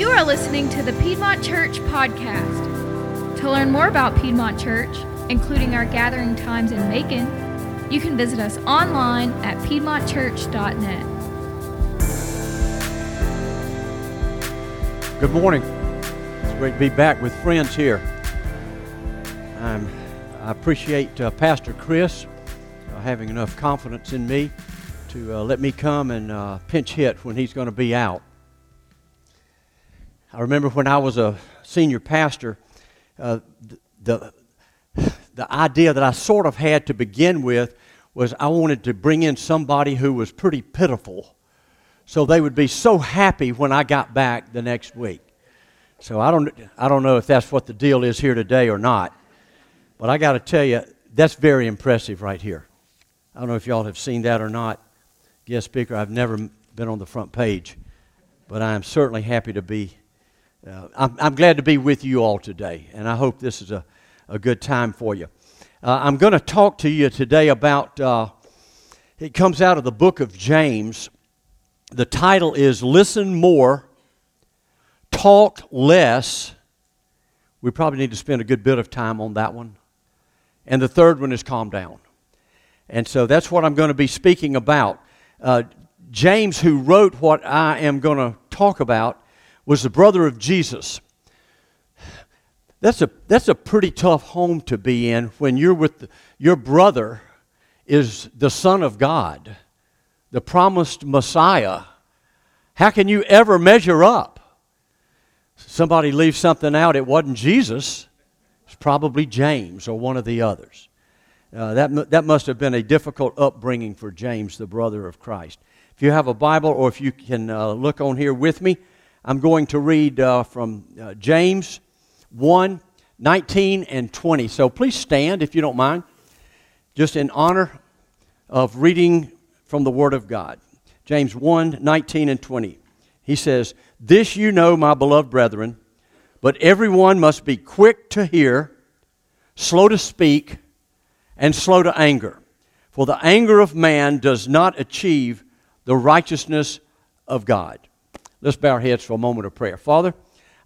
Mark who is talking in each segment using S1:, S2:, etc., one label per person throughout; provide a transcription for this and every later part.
S1: You are listening to the Piedmont Church podcast. To learn more about Piedmont Church, including our gathering times in Macon, you can visit us online at piedmontchurch.net.
S2: Good morning. It's great to be back with friends here. I'm, I appreciate uh, Pastor Chris uh, having enough confidence in me to uh, let me come and uh, pinch hit when he's going to be out. I remember when I was a senior pastor, uh, the, the idea that I sort of had to begin with was I wanted to bring in somebody who was pretty pitiful so they would be so happy when I got back the next week. So I don't, I don't know if that's what the deal is here today or not, but I got to tell you, that's very impressive right here. I don't know if y'all have seen that or not. Guest speaker, I've never been on the front page, but I am certainly happy to be uh, I'm, I'm, glad to be with you all today, and I hope this is a, a good time for you. Uh, I'm going to talk to you today about, uh, it comes out of the book of James. The title is Listen More, Talk Less. We probably need to spend a good bit of time on that one. And the third one is Calm Down. And so that's what I'm going to be speaking about. Uh, James, who wrote what I am going to talk about, was the brother of Jesus. That's a, that's a pretty tough home to be in when you're with the, your brother is the Son of God, the promised Messiah. How can you ever measure up? Somebody leaves something out, it wasn't Jesus, it's probably James or one of the others. Uh, that, that must have been a difficult upbringing for James, the brother of Christ. If you have a Bible or if you can uh, look on here with me, I'm going to read uh, from uh, James 1 19 and 20. So please stand if you don't mind, just in honor of reading from the Word of God. James 1 19 and 20. He says, This you know, my beloved brethren, but everyone must be quick to hear, slow to speak, and slow to anger. For the anger of man does not achieve the righteousness of God. Let's bow our heads for a moment of prayer. Father,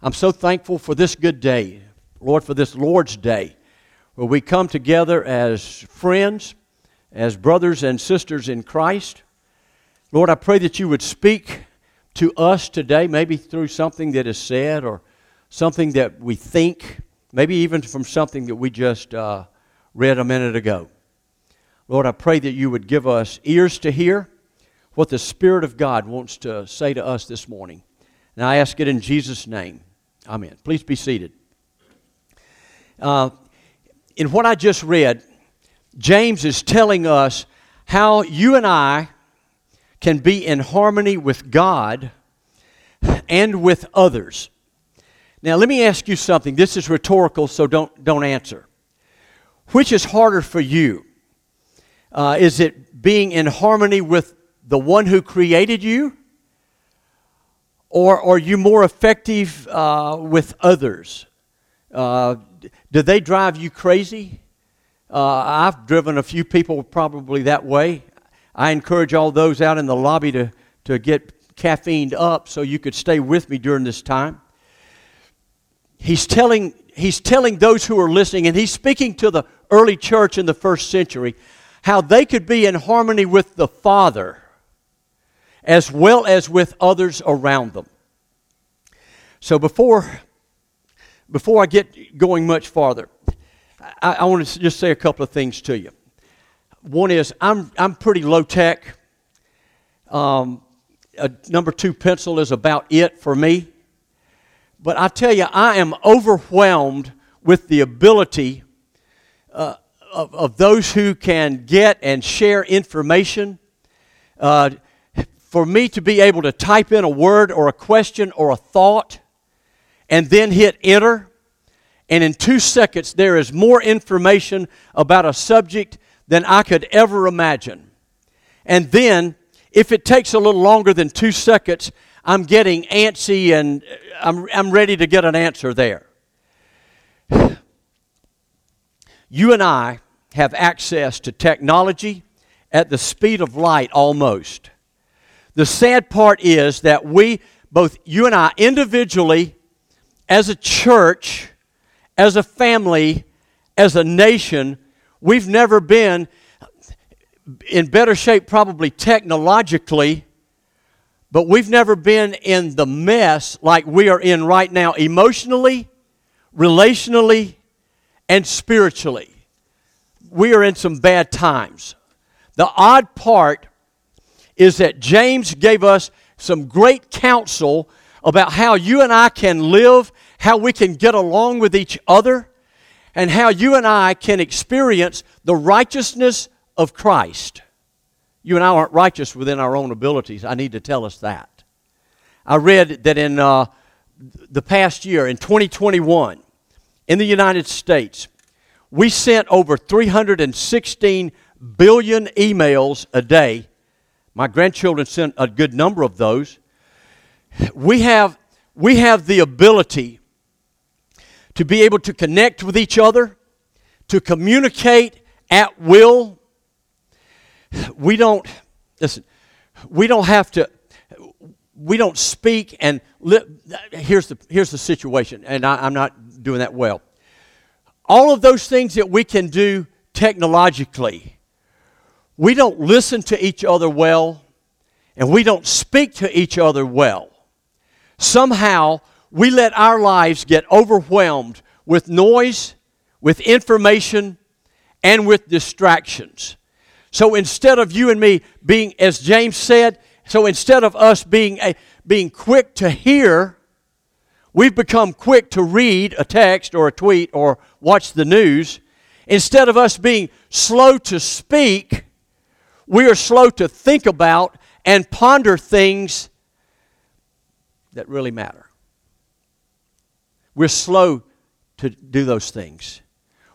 S2: I'm so thankful for this good day, Lord, for this Lord's Day, where we come together as friends, as brothers and sisters in Christ. Lord, I pray that you would speak to us today, maybe through something that is said or something that we think, maybe even from something that we just uh, read a minute ago. Lord, I pray that you would give us ears to hear what the Spirit of God wants to say to us this morning. And I ask it in Jesus' name. Amen. Please be seated. Uh, in what I just read, James is telling us how you and I can be in harmony with God and with others. Now, let me ask you something. This is rhetorical, so don't, don't answer. Which is harder for you? Uh, is it being in harmony with the one who created you? Or are you more effective uh, with others? Uh, do they drive you crazy? Uh, I've driven a few people probably that way. I encourage all those out in the lobby to, to get caffeined up so you could stay with me during this time. He's telling, he's telling those who are listening, and he's speaking to the early church in the first century, how they could be in harmony with the Father as well as with others around them. So before, before I get going much farther, I, I want to just say a couple of things to you. One is I'm, I'm pretty low tech. Um, a number two pencil is about it for me. But I tell you, I am overwhelmed with the ability uh, of, of, those who can get and share information. Uh, for me to be able to type in a word or a question or a thought and then hit enter, and in two seconds there is more information about a subject than I could ever imagine. And then, if it takes a little longer than two seconds, I'm getting antsy and uh, I'm, I'm ready to get an answer there. You and I have access to technology at the speed of light almost. The sad part is that we, both you and I individually, as a church, as a family, as a nation, we've never been in better shape, probably technologically, but we've never been in the mess like we are in right now, emotionally, relationally, and spiritually. We are in some bad times. The odd part is that James gave us some great counsel about how you and I can live, how we can get along with each other, and how you and I can experience the righteousness of Christ. You and I aren't righteous within our own abilities. I need to tell us that. I read that in uh, the past year, in 2021, in the United States, we sent over 316 billion emails a day. My grandchildren sent a good number of those. We have, we have the ability to be able to connect with each other, to communicate at will. We don't, listen, we don't have to, we don't speak and here's the, here's the situation, and I, I'm not doing that well. All of those things that we can do technologically, we don't listen to each other well, and we don't speak to each other well. Somehow, we let our lives get overwhelmed with noise, with information, and with distractions. So instead of you and me being, as James said, so instead of us being, a, being quick to hear, we've become quick to read a text or a tweet or watch the news. Instead of us being slow to speak, we are slow to think about and ponder things that really matter. We're slow to do those things.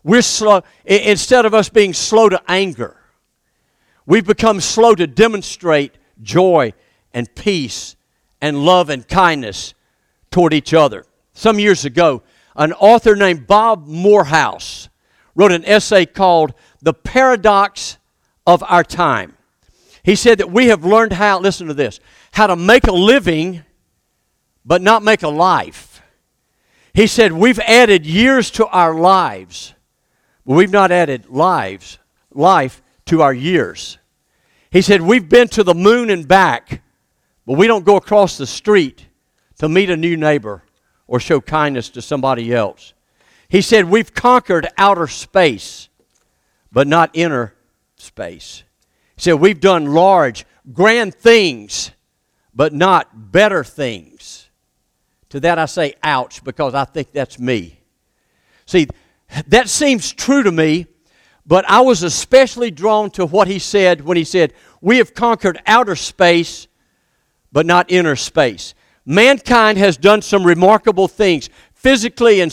S2: We're slow, instead of us being slow to anger, we've become slow to demonstrate joy and peace and love and kindness toward each other. Some years ago, an author named Bob Morehouse wrote an essay called The Paradox of Our Time. He said that we have learned how, listen to this, how to make a living but not make a life. He said, We've added years to our lives, but we've not added lives, life to our years. He said, We've been to the moon and back, but we don't go across the street to meet a new neighbor or show kindness to somebody else. He said, We've conquered outer space, but not inner space. He said, We've done large, grand things, but not better things. To that I say, ouch, because I think that's me. See, that seems true to me, but I was especially drawn to what he said when he said, We have conquered outer space, but not inner space. Mankind has done some remarkable things physically and